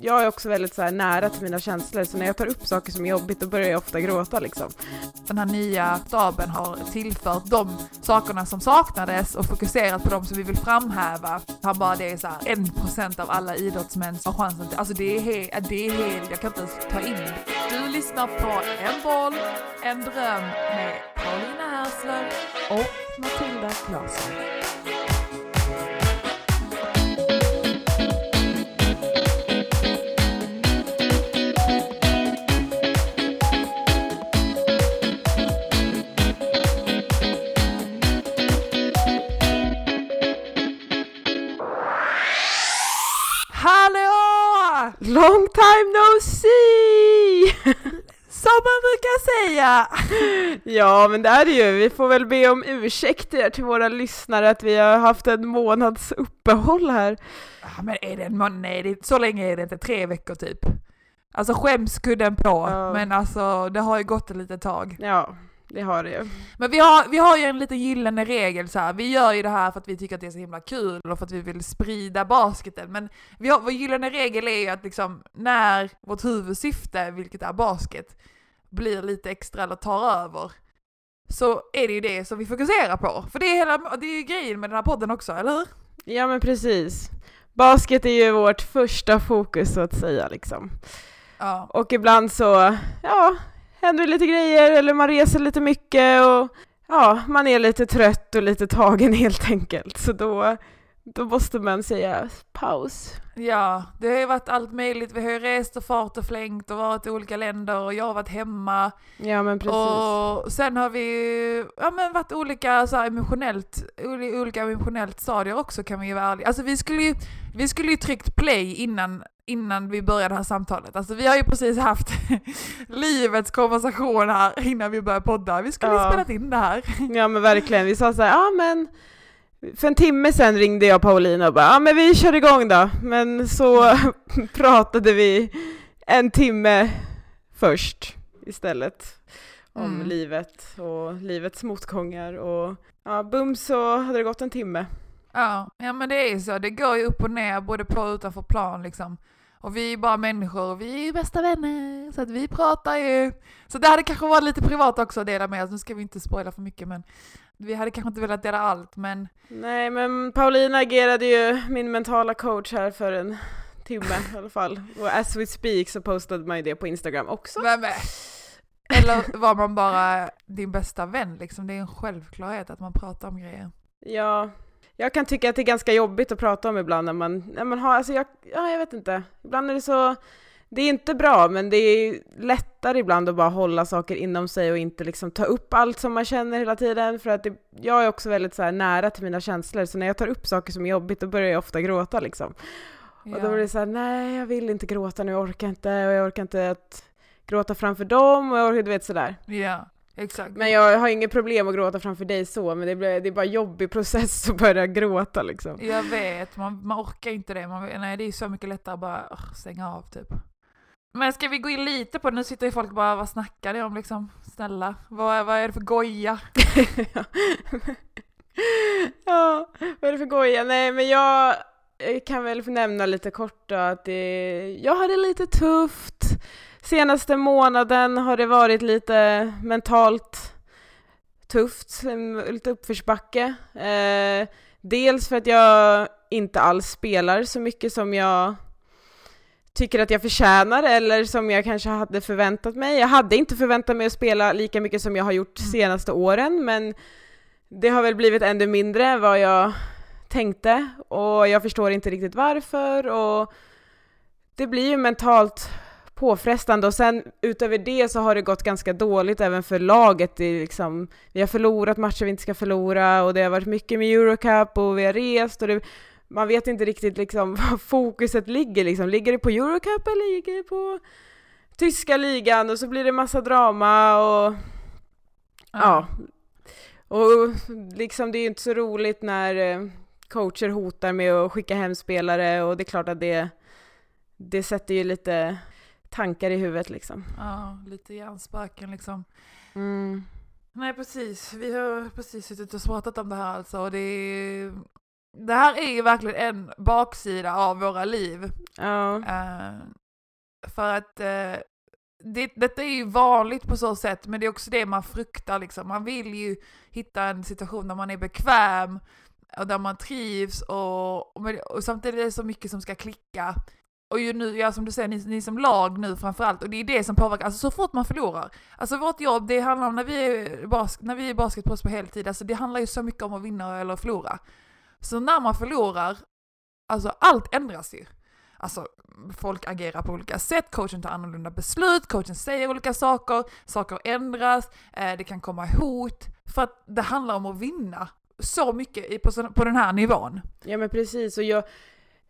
jag är också väldigt så här nära till mina känslor, så när jag tar upp saker som är jobbigt då börjar jag ofta gråta liksom. Den här nya staben har tillfört de sakerna som saknades och fokuserat på de som vi vill framhäva. Han bara det är så här, 1% av alla idrottsmän har chansen till, alltså det är helt, äh, det är helt, jag kan inte ens ta in det. Du lyssnar på En boll, en dröm med Paulina Herslöv Och Matilda Claesson. Long time no see! Som man brukar säga! Ja, men det är det ju. Vi får väl be om ursäkt till våra lyssnare att vi har haft en månads uppehåll här. Ja, men är det en månad? Nej, det, så länge är det inte. Tre veckor typ. Alltså skämskudden på, Ja. men alltså det har ju gått ett litet tag. Ja, det har det ju. Men vi har, vi har ju en liten gyllene regel så här. vi gör ju det här för att vi tycker att det är så himla kul och för att vi vill sprida basketen. Men vi har, vår gyllene regel är ju att liksom när vårt huvudsyfte, vilket är basket, blir lite extra eller tar över, så är det ju det som vi fokuserar på. För det är, hela, det är ju grejen med den här podden också, eller hur? Ja, men precis. Basket är ju vårt första fokus så att säga liksom. Ja. Och ibland så, ja, händer lite grejer eller man reser lite mycket och ja, man är lite trött och lite tagen helt enkelt. Så då, då måste man säga paus. Ja, det har ju varit allt möjligt. Vi har ju rest och fart och flängt och varit i olika länder och jag har varit hemma. Ja, men precis. Och sen har vi ja, men varit olika så här, emotionellt, oli- olika emotionellt stadier också kan vi ju vara ärliga. Alltså vi skulle ju, vi skulle ju tryckt play innan, innan vi började det här samtalet. Alltså vi har ju precis haft livets konversation här innan vi började podda. Vi skulle ju Ja. spelat in det här. Ja men verkligen, vi sa så här, ja men för en timme sen ringde jag Paulina och bara, ja men vi kör igång då. Men så pratade vi en timme först istället om Mm. livet och livets motgångar och ja, bums så hade det gått en timme. Ja, ja men det är ju så. Det går ju upp och ner både på och utanför plan liksom. Och vi är bara människor och vi är ju bästa vänner. Så att vi pratar ju. Så det hade kanske varit lite privat också att dela med oss. Nu ska vi inte spoila för mycket men vi hade kanske inte velat dela allt men Nej men Paulina agerade ju min mentala coach här för en timme i alla fall. Och as we speak så postade man ju det på Instagram också. vem är? Eller var man bara din bästa vän liksom? Det är en självklarhet att man pratar om grejer. Ja, jag kan tycka att det är ganska jobbigt att prata om ibland när man, när man har, alltså jag, ja jag vet inte, ibland är det så, det är inte bra men det är lättare ibland att bara hålla saker inom sig och inte liksom ta upp allt som man känner hela tiden för att det, jag är också väldigt så nära till mina känslor så när jag tar upp saker som är jobbigt då börjar jag ofta gråta liksom. Och då blir det så här, nej jag vill inte gråta nu, jag orkar inte och jag orkar inte att gråta framför dem och jag orkar, du vet sådär. Ja, exakt. Men jag har inget problem att gråta framför dig så, men det, blir, det är bara jobbig process att börja gråta liksom. Jag vet, man, man orkar inte det. Man, nej, det är så mycket lättare att bara uh, stänga av typ. Men ska vi gå in lite på, nu sitter ju folk bara, vad snackar ni om liksom? Snälla, vad, vad är det för goja? ja, vad är det för goja? Nej, men jag eh, kan väl få nämna lite kort då att det, jag hade lite tufft. Senaste månaden har det varit lite mentalt tufft, en- lite uppförsbacke. Eh, dels för att jag inte alls spelar så mycket som jag tycker att jag förtjänar eller som jag kanske hade förväntat mig. Jag hade inte förväntat mig att spela lika mycket som jag har gjort Mm. senaste åren men det har väl blivit ännu mindre än vad jag tänkte och jag förstår inte riktigt varför och det blir ju mentalt påfrestande och sen utöver det så har det gått ganska dåligt även för laget. Det liksom, vi har förlorat matcher vi inte ska förlora och det har varit mycket med Eurocup och vi har rest och det, man vet inte riktigt liksom var fokuset ligger. Liksom. Ligger det på Eurocup eller ligger det på tyska ligan? Och så blir det massa drama och ja. Och liksom det är ju inte så roligt när eh, coacher hotar med att skicka hem spelare och det är klart att det, det sätter ju lite tankar i huvudet liksom. Ja, lite hjärnspöken liksom. Mm. Nej precis, vi har precis suttit och pratat om det här alltså och det är, det här är ju verkligen en baksida av våra liv. Ja. Eh, för att eh, det, detta är ju vanligt på så sätt, men det är också det man fruktar liksom. Man vill ju hitta en situation där man är bekväm och där man trivs och, och, och samtidigt är det så mycket som ska klicka. Och ju nu, ja som du säger, ni, ni som lag nu framförallt, och det är det som påverkar, alltså så fort man förlorar. Alltså vårt jobb, det handlar om när vi är, bas, när vi är basketproffs på heltid, alltså det handlar ju så mycket om att vinna eller förlora. Så när man förlorar, alltså allt ändras ju. Alltså folk agerar på olika sätt, coachen tar annorlunda beslut, coachen säger olika saker, saker ändras, eh, det kan komma hot. För att det handlar om att vinna så mycket på, på den här nivån. Ja men precis, och jag,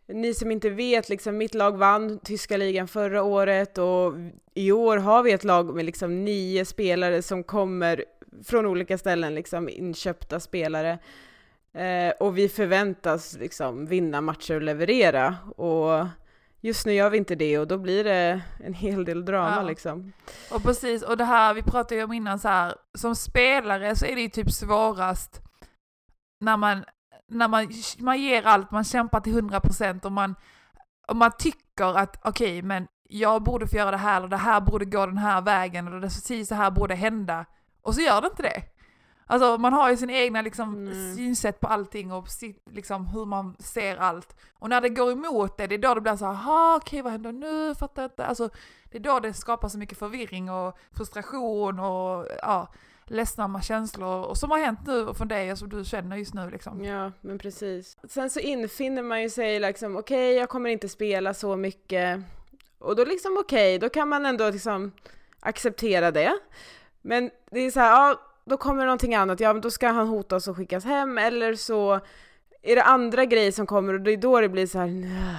ni som inte vet, liksom, mitt lag vann tyska ligan förra året och i år har vi ett lag med liksom nio spelare som kommer från olika ställen, liksom inköpta spelare. Eh, och vi förväntas liksom vinna matcher och leverera. Och just nu gör vi inte det och då blir det en hel del drama Ja. liksom. Och precis, och det här vi pratade ju om innan så här, som spelare så är det ju typ svårast när man, när man, man ger allt, man kämpar till 100% och man, och man tycker att okej, men jag borde få göra det här, eller det här borde gå den här vägen, eller det precis så här borde hända. Och så gör det inte det. Alltså man har ju sin egna liksom, Mm. synsätt på allting och sitt, liksom, hur man ser allt. Och när det går emot det, det är då det blir så här, "Aha, okej vad händer nu, fattar inte. Alltså, det är då det skapar så mycket förvirring och frustration och ja, ledsnamma känslor. Och som har hänt nu från dig och som du känner just nu liksom. Ja, men precis. Sen så infinner man ju sig liksom, okej, jag kommer inte spela så mycket. Och då liksom okej, då kan man ändå liksom acceptera det. Men det är så här, ja, då kommer någonting annat, ja men då ska han hotas och skickas hem, eller så är det andra grejer som kommer och det är då det blir så här, "Nja,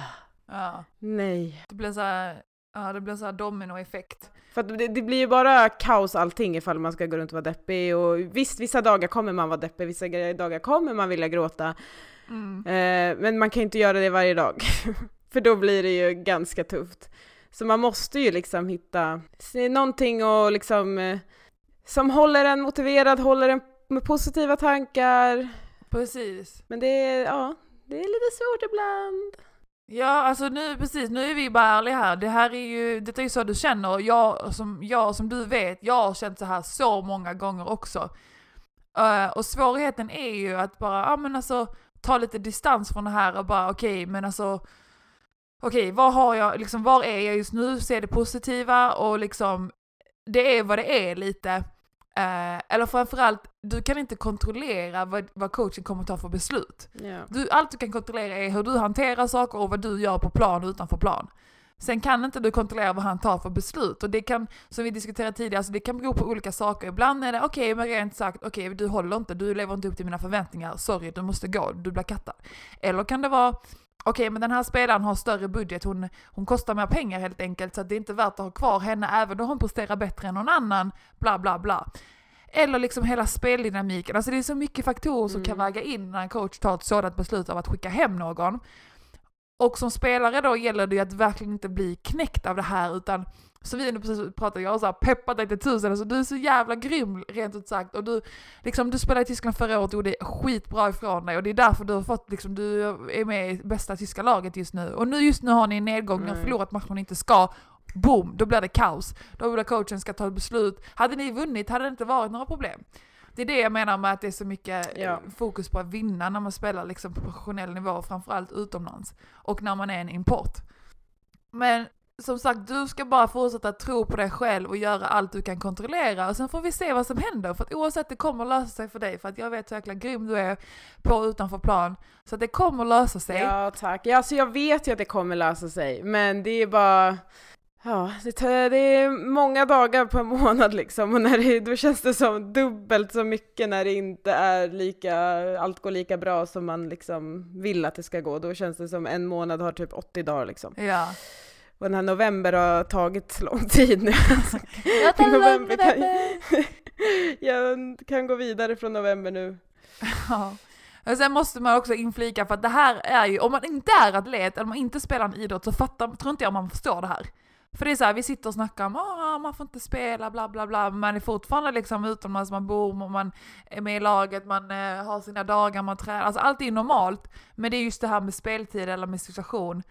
Ja, nej. det blir så här, ja, det blir så här dominoeffekt. För det, det blir ju bara kaos allting ifall man ska gå runt och vara deppig och visst, vissa dagar kommer man vara deppig, vissa dagar kommer man vilja gråta. Mm. Eh, men man kan inte göra det varje dag, för då blir det ju ganska tufft. Så man måste ju liksom hitta någonting och liksom eh, som håller en motiverad, håller en med positiva tankar. Precis. Men det är, ja, det är lite svårt ibland. Ja, alltså nu precis, nu är vi bara ärliga här. Det här är ju, detta är ju så du känner jag som, jag som du vet, jag har känt så här så många gånger också. Uh, och svårigheten är ju att bara, ja men alltså ta lite distans från det här och bara okej, men alltså okej, vad har jag, liksom var är jag just nu? Se det positiva och liksom det är vad det är lite. Eh, eller framförallt, du kan inte kontrollera vad, vad coachen kommer ta för beslut. Ja. Du, allt du kan kontrollera är hur du hanterar saker och vad du gör på plan och utanför plan. Sen kan inte du kontrollera vad han tar för beslut och det kan, som vi diskuterade tidigare, alltså det kan bero på olika saker. Ibland är det okej, men rent sagt, okej du håller inte, du lever inte upp till mina förväntningar, sorry du måste gå, du blir kattad. Eller kan det vara Okej, men den här spelaren har större budget, hon, hon kostar mer pengar helt enkelt, så att det är inte värt att ha kvar henne även om hon presterar bättre än någon annan, bla bla bla. Eller liksom hela speldynamiken, alltså det är så mycket faktorer som kan Mm. väga in när en coach tar ett sådant beslut av att skicka hem någon. Och som spelare då gäller det ju att verkligen inte bli knäckt av det här utan så vi ändå precis pratade, jag har peppat dig till tusen, alltså du är så jävla grym rent ut sagt och du, liksom, du spelade i Tyskland förra året och gjorde skitbra ifrån dig och det är därför du har fått, liksom, du är med i bästa tyska laget just nu. Och nu just nu har ni en nedgång, ni har Nej. förlorat matcher ni inte ska, boom, då blir det kaos. Då blir coachen ska ta ett beslut. Hade ni vunnit hade det inte varit några problem. Det är det jag menar med att det är så mycket eh, Ja. fokus på att vinna när man spelar liksom på professionell nivå, framförallt utomlands. Och när man är en import. Men som sagt, du ska bara fortsätta tro på dig själv och göra allt du kan kontrollera och sen får vi se vad som händer. För att oavsett, det kommer lösa sig för dig. För att jag vet hur jäkla grym du är på och utanför plan. Så att det kommer lösa sig. Ja, tack. Ja, alltså jag vet ju att det kommer lösa sig, men det är bara... Ja, det, tar- det är många dagar per månad liksom och när det, då känns det som dubbelt så mycket när det inte är lika, allt går lika bra som man liksom vill att det ska gå. Då känns det som en månad har typ 80 dagar liksom. Ja. Den här november har tagit lång tid nu. Jag tar November kan- november. jag kan gå vidare från november nu. Ja. Och sen måste man också inflika för att det här är ju, om man inte är atlet eller om man inte spelar en idrott så fattar, tror inte jag man förstår det här. För det är så här, vi sitter och snackar om att man får inte spela, bla bla bla. Man är fortfarande liksom utomlands, man bor, man är med i laget, man eh, har sina dagar, man tränar. Alltså allt är normalt. Men det är just det här med speltid eller med situation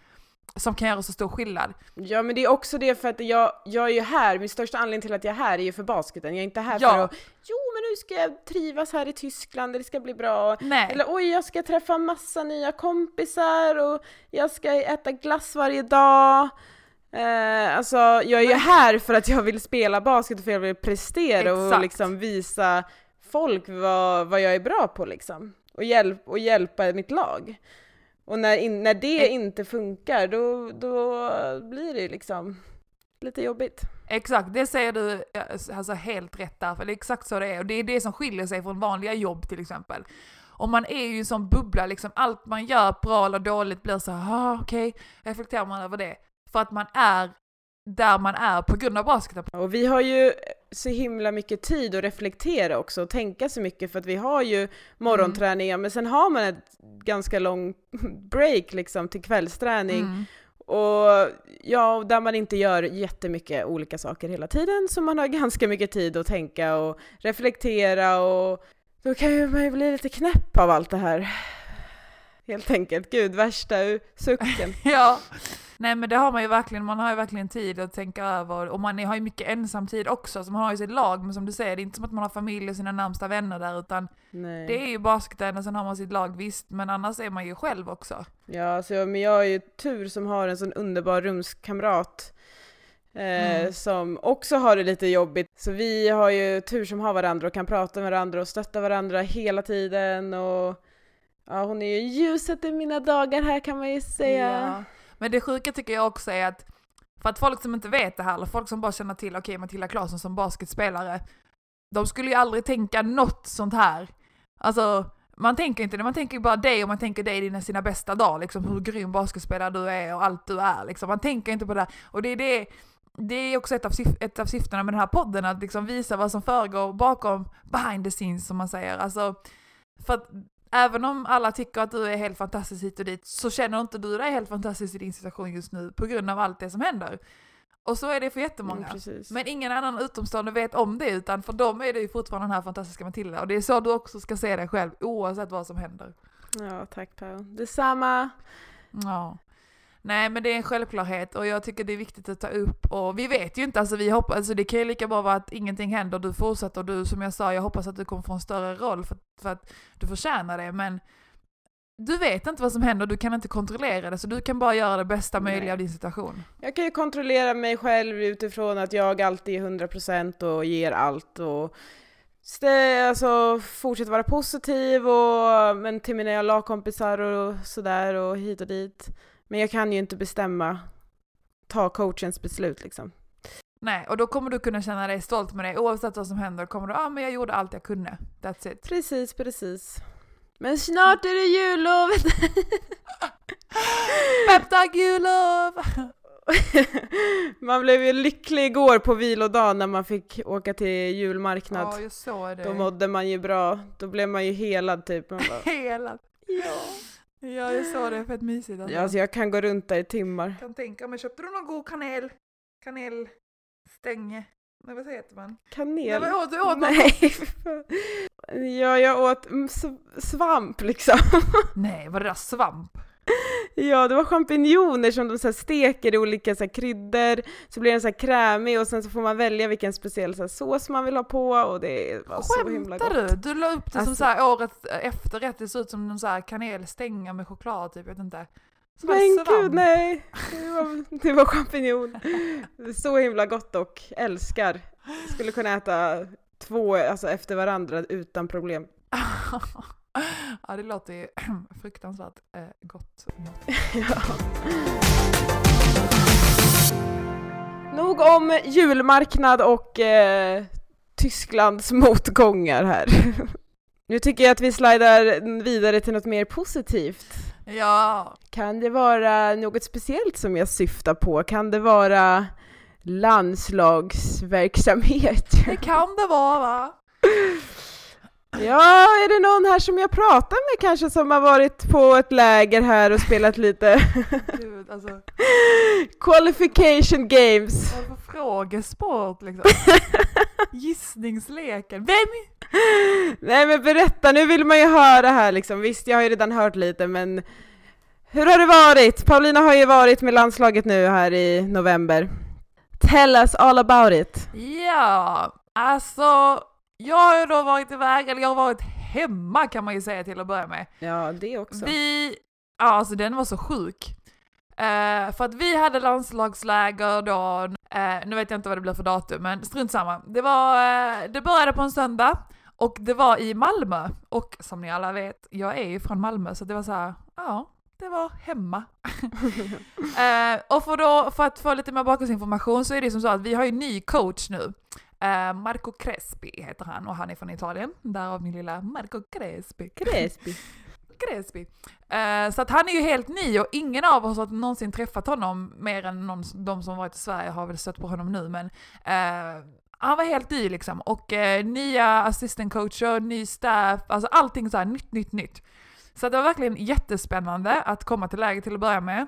som kan göra så stor skillnad. Ja men det är också det för att jag, jag är ju här, min största anledning till att jag är här är ju för basketen. Jag är inte här Ja. för att jo men nu ska jag trivas här i Tyskland, det ska bli bra. Nej. Eller oj jag ska träffa massa nya kompisar och jag ska äta glass varje dag. Eh, alltså jag är ju här för att jag vill spela basket och för att jag vill prestera och Exakt. liksom visa folk vad, vad jag är bra på liksom. Och, hjälp, och hjälpa mitt lag. Och när, in, när det inte funkar då, då blir det ju liksom lite jobbigt. Exakt, det säger du eh, alltså, helt rätt där, för det är exakt så det är. Och det är det som skiljer sig från vanliga jobb till exempel. Och man är ju som bubbla, liksom allt man gör, bra eller dåligt, blir så här, ah, okej, reflekterar man över det. För att man är där man är på grund av basketen. Och vi har ju så himla mycket tid att reflektera också och tänka så mycket för att vi har ju morgonträningar men sen har man ett ganska lång break liksom till kvällsträning Mm. och ja, där man inte gör jättemycket olika saker hela tiden så man har ganska mycket tid att tänka och reflektera och då kan ju man ju bli lite knäpp av allt det här. Helt enkelt, gud värsta sucken. Ja. Nej men det har man ju verkligen, man har ju verkligen tid att tänka över och man har ju mycket ensamtid också, så man har ju sitt lag, men som du säger, det är inte som att man har familj och sina närmsta vänner där utan Nej. det är ju basketen och sen har man sitt lag visst, men annars är man ju själv också. Ja, så, men jag har ju tur som har en sån underbar rumskamrat eh, Mm. som också har det lite jobbigt. Så vi har ju tur som har varandra och kan prata med varandra och stötta varandra hela tiden och ja, hon är ju ljuset i mina dagar här kan man ju säga. Ja. Men det sjuka tycker jag också är att för att folk som inte vet det här, eller folk som bara känner till, okej Matilda Claesson som basketspelare, de skulle ju aldrig tänka något sånt här. Alltså, man tänker inte det, man tänker ju bara dig och man tänker dig i dina sina bästa dagar, liksom hur grym basketspelare du är och allt du är liksom. Man tänker inte på det här. Och det är det, det är också ett av, syf- ett av syftena med den här podden, att liksom visa vad som föregår bakom behind the scenes som man säger. Alltså, för att även om alla tycker att du är helt fantastisk hit och dit så känner inte du dig helt fantastisk i din situation just nu på grund av allt det som händer. Och så är det för jättemånga. Mm. Men ingen annan utomstående vet om det utan för dem är det ju fortfarande den här fantastiska Matilda och det är så du också ska se dig själv oavsett vad som händer. Ja, tack Pau. Detsamma. Ja. Nej men det är en självklarhet och jag tycker det är viktigt att ta upp och vi vet ju inte, alltså vi hoppas, alltså det kan ju lika bra vara att ingenting händer, du fortsätter du som jag sa, jag hoppas att du kommer få en större roll för, för att du förtjänar det men du vet inte vad som händer, du kan inte kontrollera det så du kan bara göra det bästa möjliga Nej. av din situation. Jag kan ju kontrollera mig själv utifrån att jag alltid är 100% och ger allt och alltså, fortsätter vara positiv och, men till mina lagkompisar och sådär och hit och dit. Men jag kan ju inte bestämma, ta coachens beslut liksom. Nej, och då kommer du kunna känna dig stolt med det oavsett vad som händer. kommer du, ja ah, men jag gjorde allt jag kunde. That's it. Precis, precis. Men snart är det jullov! Peptag jullov! man blev ju lycklig igår på vilodagen när man fick åka till julmarknad. Ja, jag såg det. Då mådde man ju bra, då blev man ju helad typ. Bara, Hela. ja. Ja, jag såg det. Fett mysigt. Alltså. Ja, alltså jag kan gå runt där i timmar. kan tänka mig, köpte du någon god kanel? Kanelstänge? Nej, vad heter man? Nej, Kanel? vad åt du? Åt Nej, Ja, jag åt mm, svamp liksom. Nej, var det där svamp? Ja, det var champinjoner som de så steker i olika så här kryddor, så blir den så här krämig och sen så får man välja vilken speciell så här sås man vill ha på och det var så himla Skämtar gott. du? Du la upp det som Alltså- så här året efterrätt, det såg ut som någon så här kanelstänga med choklad typ, jag vet inte. Som Men gud nej, det var, det var champinjon. Så himla gott och älskar. Skulle kunna äta två alltså efter varandra utan problem. ja, det låter ju fruktansvärt eh, gott. Ja. Nog om julmarknad och eh, Tysklands motgångar här. Nu tycker jag att vi slidar vidare till något mer positivt. Ja, Kan det vara något speciellt som jag syftar på? Kan det vara landslagsverksamhet? det kan det vara va? Ja, är det någon här som jag pratar med kanske som har varit på ett läger här och spelat lite Gud, alltså, qualification games? vad för frågesport liksom? Gissningsleken. Vem? Nej men berätta, nu vill man ju höra här liksom. Visst, jag har ju redan hört lite men hur har det varit? Paulina har ju varit med landslaget nu här i november. Tell us all about it. Ja, alltså jag har ju då varit iväg, eller jag har varit hemma kan man ju säga till att börja med. Ja, det också. Vi, ja alltså den var så sjuk. Eh, för att vi hade landslagsläger då, eh, nu vet jag inte vad det blir för datum men strunt samma. Det, var, eh, det började på en söndag och det var i Malmö. Och som ni alla vet, jag är ju från Malmö så det var så här, ja, det var hemma. eh, och för, då, för att få lite mer bakgrundsinformation så är det som så att vi har ju ny coach nu. Eh, Marco Crespi heter han och han är från Italien. Därav min lilla Marco Crespi. Crespi. Crespi. Eh, så att han är ju helt ny och ingen av oss har någonsin träffat honom mer än någon, de som varit i Sverige har väl stött på honom nu men eh, han var helt ny liksom och eh, nya assistant coacher, ny staff, alltså allting så här nytt, nytt, nytt. Så det var verkligen jättespännande att komma till läget till att börja med.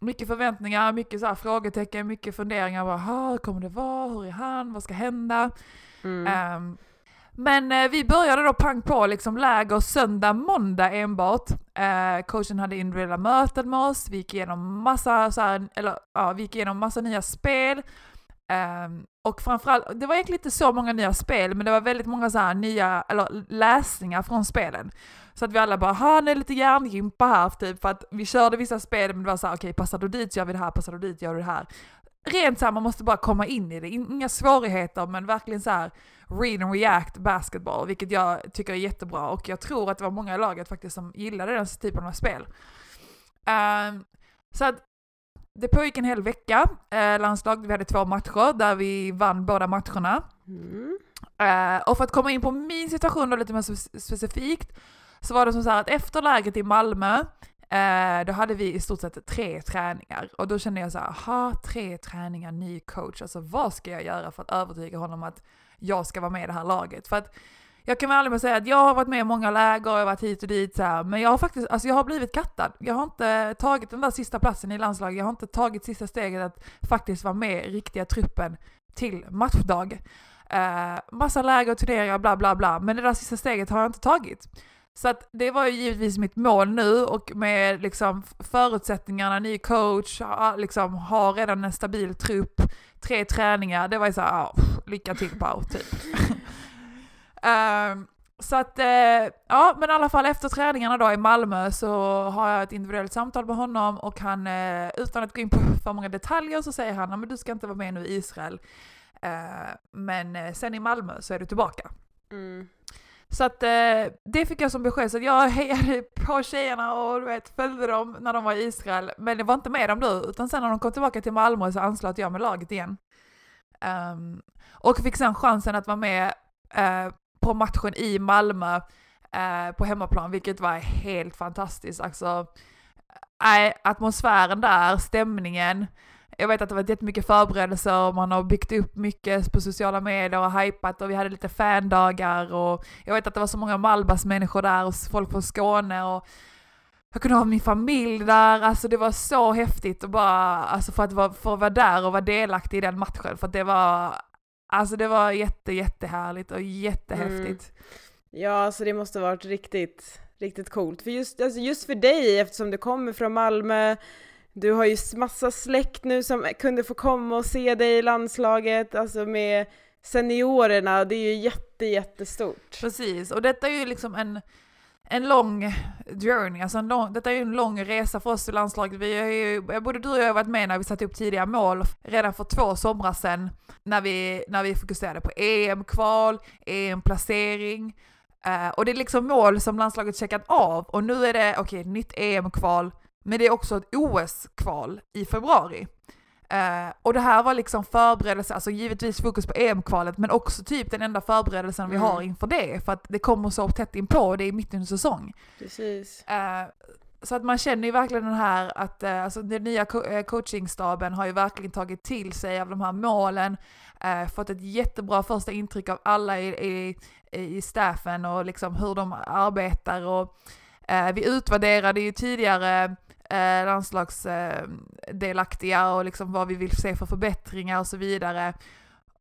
Mycket förväntningar, mycket så frågetecken, mycket funderingar. Bara, hur kommer det vara? Hur är han? Vad ska hända? Mm. Ehm, men eh, vi började då pang på liksom läger söndag, måndag enbart. Eh, coachen hade individuella möten med oss, vi gick igenom massa, så här, eller, ja, vi gick igenom massa nya spel. Um, och framförallt, det var egentligen inte så många nya spel, men det var väldigt många så här nya, eller läsningar från spelen. Så att vi alla bara, ha nu är lite hjärngympa här, typ, för att vi körde vissa spel, men det var så här, okej, passar du dit så gör vi det här, passar du dit gör du det här. Rent såhär, man måste bara komma in i det, inga svårigheter, men verkligen så här read and react basketball, vilket jag tycker är jättebra och jag tror att det var många i laget faktiskt som gillade den typen av spel. Um, så att det pågick en hel vecka, uh, landslag, vi hade två matcher där vi vann båda matcherna. Mm. Eh, och för att komma in på min situation då lite mer spe- specifikt så var det som så här att efter lägret i Malmö eh, då hade vi i stort sett tre träningar och då kände jag så här, aha, tre träningar, ny coach, alltså vad ska jag göra för att övertyga honom att jag ska vara med i det här laget? För att jag kan vara ärlig säga att jag har varit med i många läger, och jag har varit hit och dit så här, men jag har faktiskt, alltså jag har blivit kattad. Jag har inte tagit den där sista platsen i landslaget, jag har inte tagit sista steget att faktiskt vara med i riktiga truppen till matchdag. Eh, massa läger och turneringar, bla bla bla, men det där sista steget har jag inte tagit. Så att det var ju givetvis mitt mål nu och med liksom förutsättningarna, ny coach, liksom har redan en stabil trupp, tre träningar, det var ju så här, ja, lycka till Pau, typ. Ehm, så att, eh, ja men i alla fall efter träningarna då i Malmö så har jag ett individuellt samtal med honom och han, eh, utan att gå in på för många detaljer så säger han, "Ja, men du ska inte vara med nu i Israel. Eh, men eh, sen i Malmö så är du tillbaka. Mm. Så att det fick jag som besked, så att jag hejade på tjejerna och du vet, följde dem när de var i Israel. Men det var inte med dem då, utan sen när de kom tillbaka till Malmö så anslöt jag med laget igen. Ehm, och fick sen chansen att vara med på matchen i Malmö eh, på hemmaplan, vilket var helt fantastiskt. Alltså, eh, atmosfären där, stämningen. Jag vet att det varit jättemycket förberedelser och man har byggt upp mycket på sociala medier och hypat och vi hade lite fandagar och jag vet att det var så många Malbas-människor där och folk från Skåne och jag kunde ha min familj där, alltså det var så häftigt och bara, alltså för att vara, för att vara där och vara delaktig i den matchen för att det var, alltså det var jätte, jättehärligt och jättehäftigt. Ja, alltså det måste varit riktigt, riktigt coolt. För just, alltså just för dig, eftersom du kommer från Malmö, du har ju massa släkt nu som kunde få komma och se dig i landslaget, alltså med seniorerna, det är ju jätte, jättestort. Precis, och detta är ju liksom en, en lång journey, alltså en lång, detta är ju en lång resa för oss i landslaget. Vi har ju, både du och jag har varit med när vi satte upp tidiga mål redan för två somrar sedan när vi, när vi fokuserade på EM-kval, EM-placering. Eh, och det är liksom mål som landslaget checkat av och nu är det, okej, nytt EM-kval, men det är också ett OS-kval i februari. Eh, och det här var liksom förberedelse, alltså givetvis fokus på EM-kvalet, men också typ den enda förberedelsen vi Mm. har inför det, för att det kommer så tätt inpå och det är mitt under säsong. Precis. Eh, så att man känner ju verkligen den här att eh, alltså den nya co coachingstaben har ju verkligen tagit till sig av de här målen, fått ett jättebra första intryck av alla i, i, i staffen och liksom hur de arbetar och vi utvärderade ju tidigare eh, landslagsdelaktiga och liksom vad vi vill se för förbättringar och så vidare.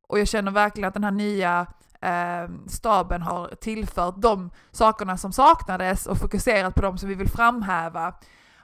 Och jag känner verkligen att den här nya eh, staben har tillfört de sakerna som saknades och fokuserat på de som vi vill framhäva.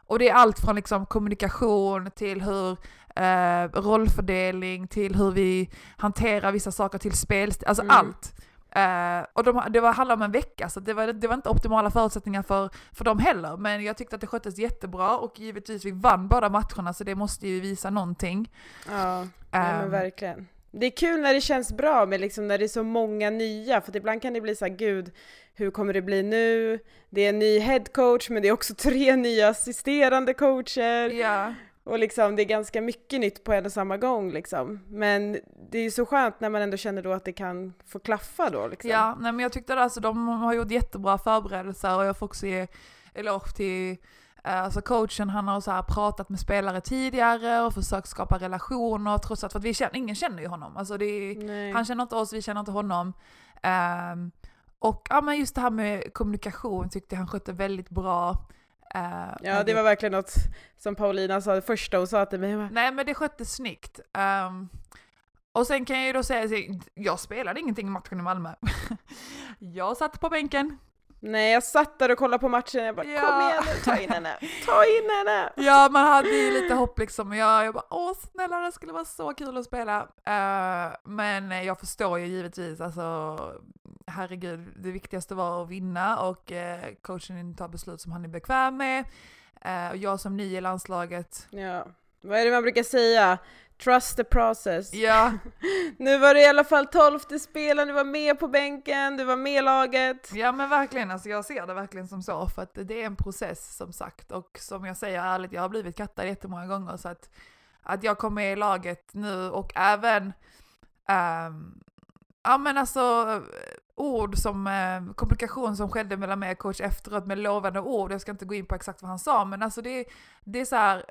Och det är allt från liksom kommunikation till hur eh, rollfördelning till hur vi hanterar vissa saker till spelstil, alltså mm. allt. Uh, och de, det var, handlade om en vecka så det var, det var inte optimala förutsättningar för, för dem heller. Men jag tyckte att det sköttes jättebra och givetvis vi vann båda matcherna så det måste ju visa någonting. Ja, um, men ehm. verkligen. Det är kul när det känns bra med liksom när det är så många nya, för ibland kan det bli så här, gud, hur kommer det bli nu? Det är en ny headcoach, men det är också tre nya assisterande coacher. Ja. Och liksom det är ganska mycket nytt på en och samma gång liksom. Men det är ju så skönt när man ändå känner då att det kan få klaffa då liksom. Ja, nej men jag tyckte alltså de har gjort jättebra förberedelser och jag får också ge eloge till Eh, alltså coachen han har så pratat med spelare tidigare och försökt skapa relationer trots att, för att vi känner, ingen känner ju honom. Alltså är, han känner inte oss, vi känner inte honom. Um, och ja, men just det här med kommunikation tyckte han skötte väldigt bra. Uh, ja det var verkligen något som Paulina sa det första hon sa till mig. Nej men det sköttes snyggt. Um, och sen kan jag ju då säga, jag spelade ingenting i matchen i Malmö. jag satt på bänken, Nej, jag satt där och kollade på matchen jag bara ja. kom igen nu, ta in henne, ta in henne! Ja, man hade ju lite hopp liksom. Jag, jag bara åh snälla det skulle vara så kul att spela. Uh, men jag förstår ju givetvis, alltså herregud, det viktigaste var att vinna och uh, coachen tar beslut som han är bekväm med. Uh, och jag som ny i landslaget. Ja, vad är det man brukar säga? Trust the process. Ja. nu var du i alla fall tolfte spelaren, du var med på bänken, du var med i laget. Ja men verkligen, alltså jag ser det verkligen som så, för att det är en process som sagt. Och som jag säger ärligt, jag har blivit kattad jättemånga gånger så att, att jag kom med i laget nu och även, um, ja men alltså ord som eh, kommunikation som skedde mellan mig och coach efteråt med lovande ord. Jag ska inte gå in på exakt vad han sa, men alltså det, det är så här,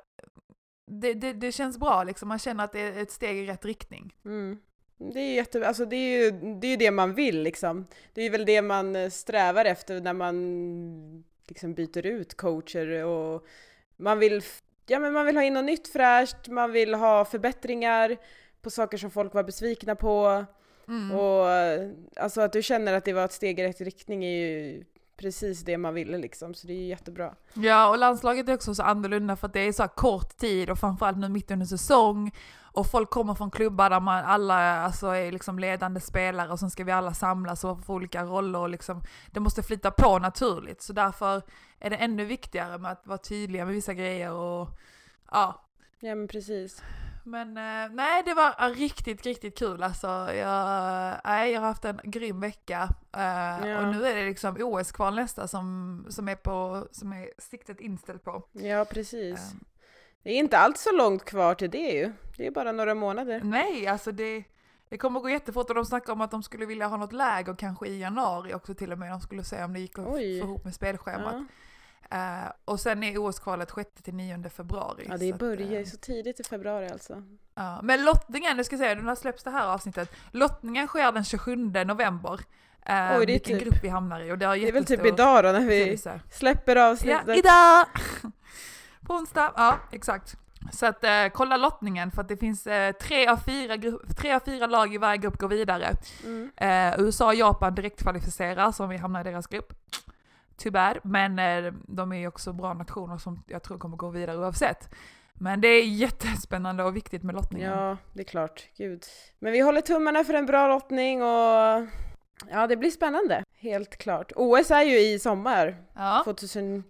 det, det, det, känns bra liksom, man känner att det är ett steg i rätt riktning. Mm. Det är, jätte, alltså det, är ju, det är ju det man vill liksom. Det är väl det man eh, strävar efter när man liksom byter ut coacher och man vill, ja, men man vill ha in något nytt fräscht, man vill ha förbättringar på saker som folk var besvikna på. Mm. Och alltså att du känner att det var ett steg i rätt riktning är ju precis det man ville liksom, så det är jättebra. Ja, och landslaget är också så annorlunda för att det är så kort tid och framförallt nu mitt under säsong och folk kommer från klubbar där man alla alltså, är liksom ledande spelare och sen ska vi alla samlas och få olika roller och liksom, det måste flyta på naturligt. Så därför är det ännu viktigare med att vara tydliga med vissa grejer och ja. Ja men precis. Men eh, nej, det var riktigt, riktigt kul alltså. Jag, nej, jag har haft en grym vecka. Eh, ja. Och nu är det liksom OS-kval nästa som, som, är på, som är siktet inställt på. Ja, precis. Um. Det är inte alls så långt kvar till det ju. Det är bara några månader. Nej, alltså det, det kommer gå jättefort och de snackar om att de skulle vilja ha något läger kanske i januari också till och med. De skulle se om det gick att få ihop med spelschemat. Ja. Uh, och sen är OS-kvalet 6-9 februari. Ja det börjar ju uh, så tidigt i februari alltså. Uh, men lottningen, nu ska säga, när släpps det här avsnittet? Lottningen sker den 27 november. Uh, Oj, det är vilken typ, grupp vi hamnar i. Och det, det är väl typ idag då när vi släpper avsnittet? Ja, idag! På onsdag, ja exakt. Så att eh, kolla lottningen för att det finns eh, tre, av fyra tre av fyra lag i varje grupp går vidare. Mm. Eh, USA och Japan direktkvalificerar så om vi hamnar i deras grupp. Tyvärr, men eh, de är ju också bra nationer som jag tror kommer gå vidare oavsett. Men det är jättespännande och viktigt med lottningen. Ja, det är klart. Gud. Men vi håller tummarna för en bra lottning och ja, det blir spännande. Helt klart. OS är ju i sommar. Ja. 2020.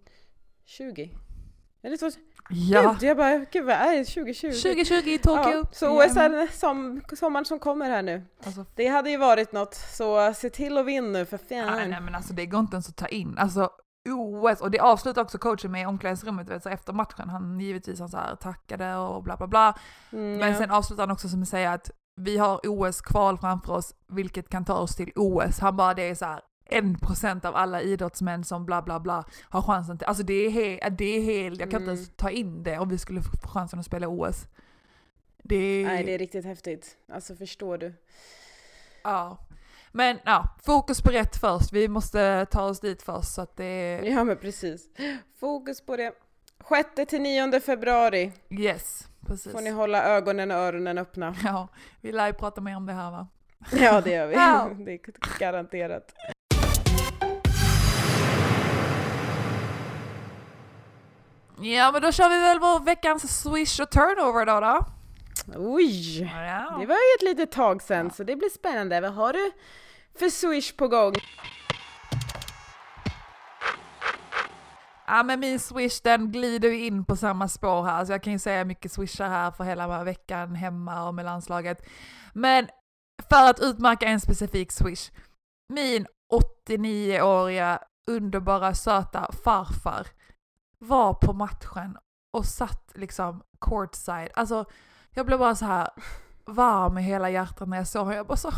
Eller 2020? Ja. Gud, jag bara, gud vad är det? 2020? 2020 i Tokyo. Ja, så OS är som, sommaren som kommer här nu. Alltså, det hade ju varit något, så se till att vinna nu för fan. Nej, nej men alltså det går inte ens att ta in. Alltså OS, och det avslutar också coachen med i omklädningsrummet vet, så efter matchen. Han givetvis han så här, tackade och bla bla bla. Mm, men ja. sen avslutar han också som att säga att vi har OS-kval framför oss, vilket kan ta oss till OS. Han bara, det är så här en procent av alla idrottsmän som bla bla bla har chansen till, alltså det är, he, det är helt, jag kan Mm. inte ens ta in det om vi skulle få chansen att spela OS. Det är, Nej, det är riktigt häftigt. Alltså förstår du? ja. Men ja, fokus på rätt först, vi måste ta oss dit först så att det Ja men precis. Fokus på det. 6 till 9 februari yes, precis. får ni hålla ögonen och öronen öppna. Ja, vi lär ju prata mer om det här va? Ja det gör vi. Ja. Det är garanterat. Ja men då kör vi väl vår veckans swish och turnover då då? Oj! Ja. Det var ju ett litet tag sedan så det blir spännande. Vad har du för swish på gång? Ja men min swish den glider ju in på samma spår här, så jag kan ju säga mycket swishar här för hela veckan hemma och med landslaget. Men för att utmärka en specifik swish. Min 89-åriga underbara söta farfar var på matchen och satt liksom courtside. Alltså jag blev bara så här varm i hela hjärtat när jag såg honom. Jag bara så...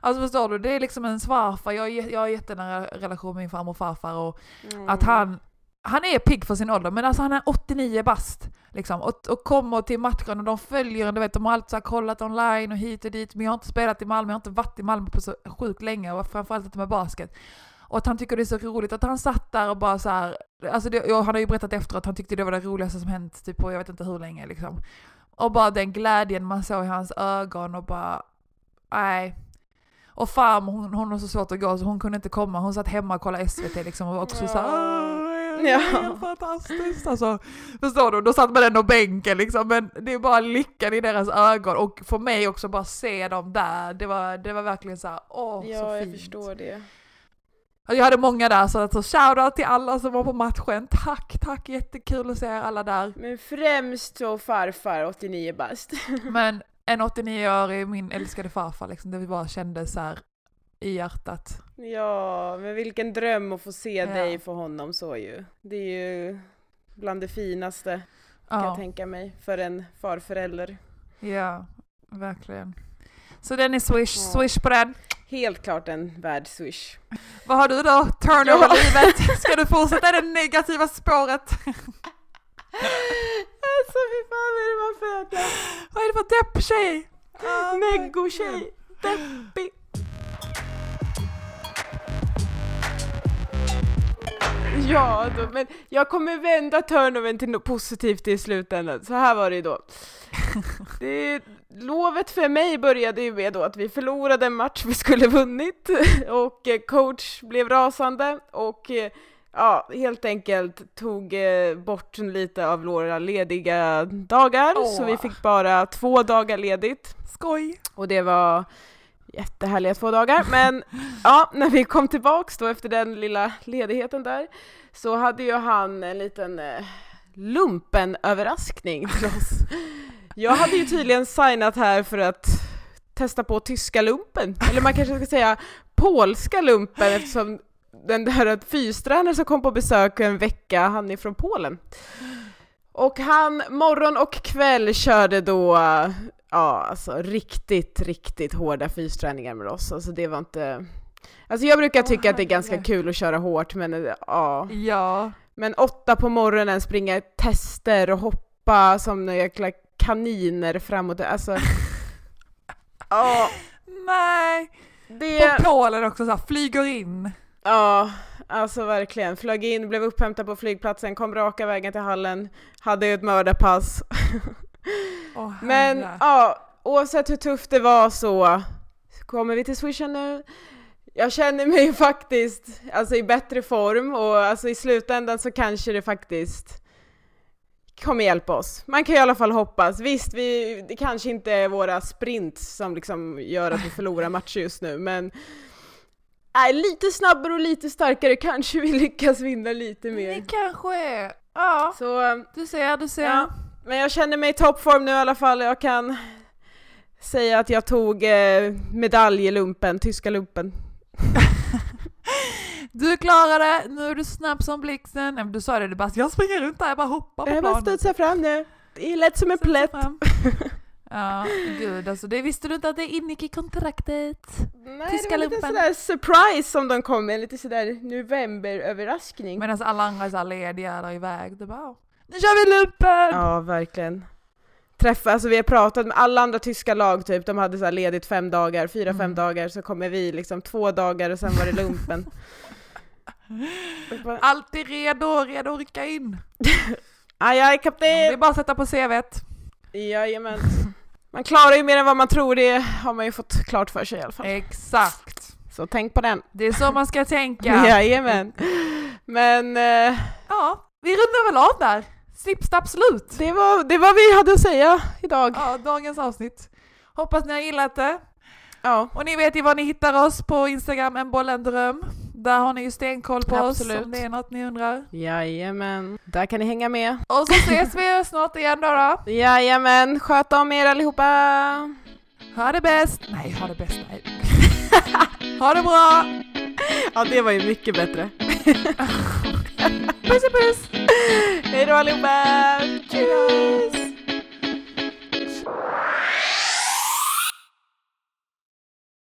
Alltså förstår du, det är liksom en farfar. Jag, jag har jättenära relation med min farmor och farfar och att han, han är pigg för sin ålder, men alltså han är 89 bast. Liksom, och, och kommer till matchen och de följer en, du vet, de har alltid kollat online och hit och dit, men jag har inte spelat i Malmö, jag har inte varit i Malmö på så sjukt länge och framförallt inte med basket. Och att han tycker det är så roligt att han satt där och bara så här, alltså det, han har ju berättat efteråt att han tyckte det var det roligaste som hänt typ på jag vet inte hur länge liksom. Och bara den glädjen man såg i hans ögon och bara, nej. Och farmor hon, hon har så svårt att gå så hon kunde inte komma, hon satt hemma och kollade SVT liksom och var också så här, Ja. Ja. Är fantastiskt alltså. Förstår du? Då satt man ändå bänken liksom, men det är bara lyckan i deras ögon och för mig också bara se dem där, det var, det var verkligen så här, åh så Ja, jag fint. förstår det. Och Jag hade många där så alltså, shoutout till alla som var på matchen, tack, tack, jättekul att se er alla där. Men främst så farfar, 89 bast. Men en 89-årig, min älskade farfar liksom, det bara kändes så här i hjärtat. Ja, men vilken dröm att få se Ja. dig för honom så ju. Det är ju bland det finaste kan jag Ja, tänka mig för en farförälder. ja, verkligen. Så den är swish, Ja. swish på den. Helt klart en värd swish. Vad har du då? Turn Ja. over livet? Ska du fortsätta det negativa spåret? Alltså fy fan vad är det man föder? Vad är det för depp-tjej? Neggo-tjej! Deppig! Ja, då, men jag kommer vända turnovern till något positivt i slutändan. Så här var det ju då. Det, lovet för mig började ju med då att vi förlorade en match vi skulle vunnit och eh, coach blev rasande och eh, ja, helt enkelt tog eh, bort lite av våra lediga dagar så vi Åh. fick bara två dagar ledigt. Skoj! Och det var jättehärliga två dagar. Men ja, när vi kom tillbaks då efter den lilla ledigheten där så hade ju han en liten eh, lumpen-överraskning till oss. Jag hade ju tydligen signat här för att testa på tyska lumpen, eller man kanske ska säga polska lumpen eftersom den där fystränaren som kom på besök en vecka, han är från Polen. Och han morgon och kväll körde då, ja alltså riktigt, riktigt hårda fysträningar med oss. Alltså det var inte... Alltså jag brukar tycka att det är ganska kul att köra hårt men eh, ja. Ja. Men åtta på morgonen springa tester och hoppa som några jäkla kaniner framåt. Alltså... Ja, Nej! det... På Polen också så här, flyger in. Ja, alltså verkligen. Flög in, blev upphämtad på flygplatsen, kom raka vägen till hallen, hade ju ett mördarpass. Åh, Men ja, oavsett hur tufft det var så kommer vi till swishen nu. Jag känner mig faktiskt alltså, i bättre form och alltså, i slutändan så kanske det faktiskt kommer hjälpa oss. Man kan i alla fall hoppas. Visst, vi, det kanske inte är våra sprints som liksom gör att vi förlorar matcher just nu, men nej, lite snabbare och lite starkare kanske vi lyckas vinna lite Det mer. kanske är... Ja, Så du ser, du ser. Ja, men jag känner mig i toppform nu i alla fall. Jag kan säga att jag tog eh, medalj i lumpen, tyska lumpen. Du klarade det, nu är du snabb som blixten. Du sa det, du bara jag springer runt där, jag bara hoppar på Jag bara planen. studsar fram nu. Det är lätt som en plätt. Ja, gud alltså det visste du inte att det ingick i kontraktet? Nej, Tyska det var lite lumpen. sådär surprise som de kom med, lite sådär novemberöverraskning. Medan alla andra är så här lediga där iväg. Det bara, nu kör vi lumpen! Ja, verkligen. Träffa, alltså vi har pratat med alla andra tyska lag typ, de hade så här ledigt fem dagar, fyra, fem Mm. dagar, så kommer vi liksom två dagar och sen var det lumpen. Alltid redo, redo att rycka in. Aj, aj, Det är kapten! bara att sätta på CVt. Jajamän. Man klarar ju mer än vad man tror, det har man ju fått klart för sig i alla fall. Exakt. Så tänk på den. Det är så man ska tänka. Jajamän. Men eh, Ja, vi rundar väl av där. Snipp, slut. det, var, det var vi hade att säga idag. Ja, dagens avsnitt. Hoppas ni har gillat det. Ja, Och ni vet ju var ni hittar oss på Instagram, en boll en dröm. Där har ni ju stenkoll på Absolut. oss om det är något ni undrar. jajamän. Där kan ni hänga med. Och så ses vi snart igen då. då. Jajamän, sköt om er allihopa! Ha det bäst! Nej, ha det bäst. Nej. ha det bra! Ja, det var ju mycket bättre. Puss puss! Hej då allihopa! Tjus!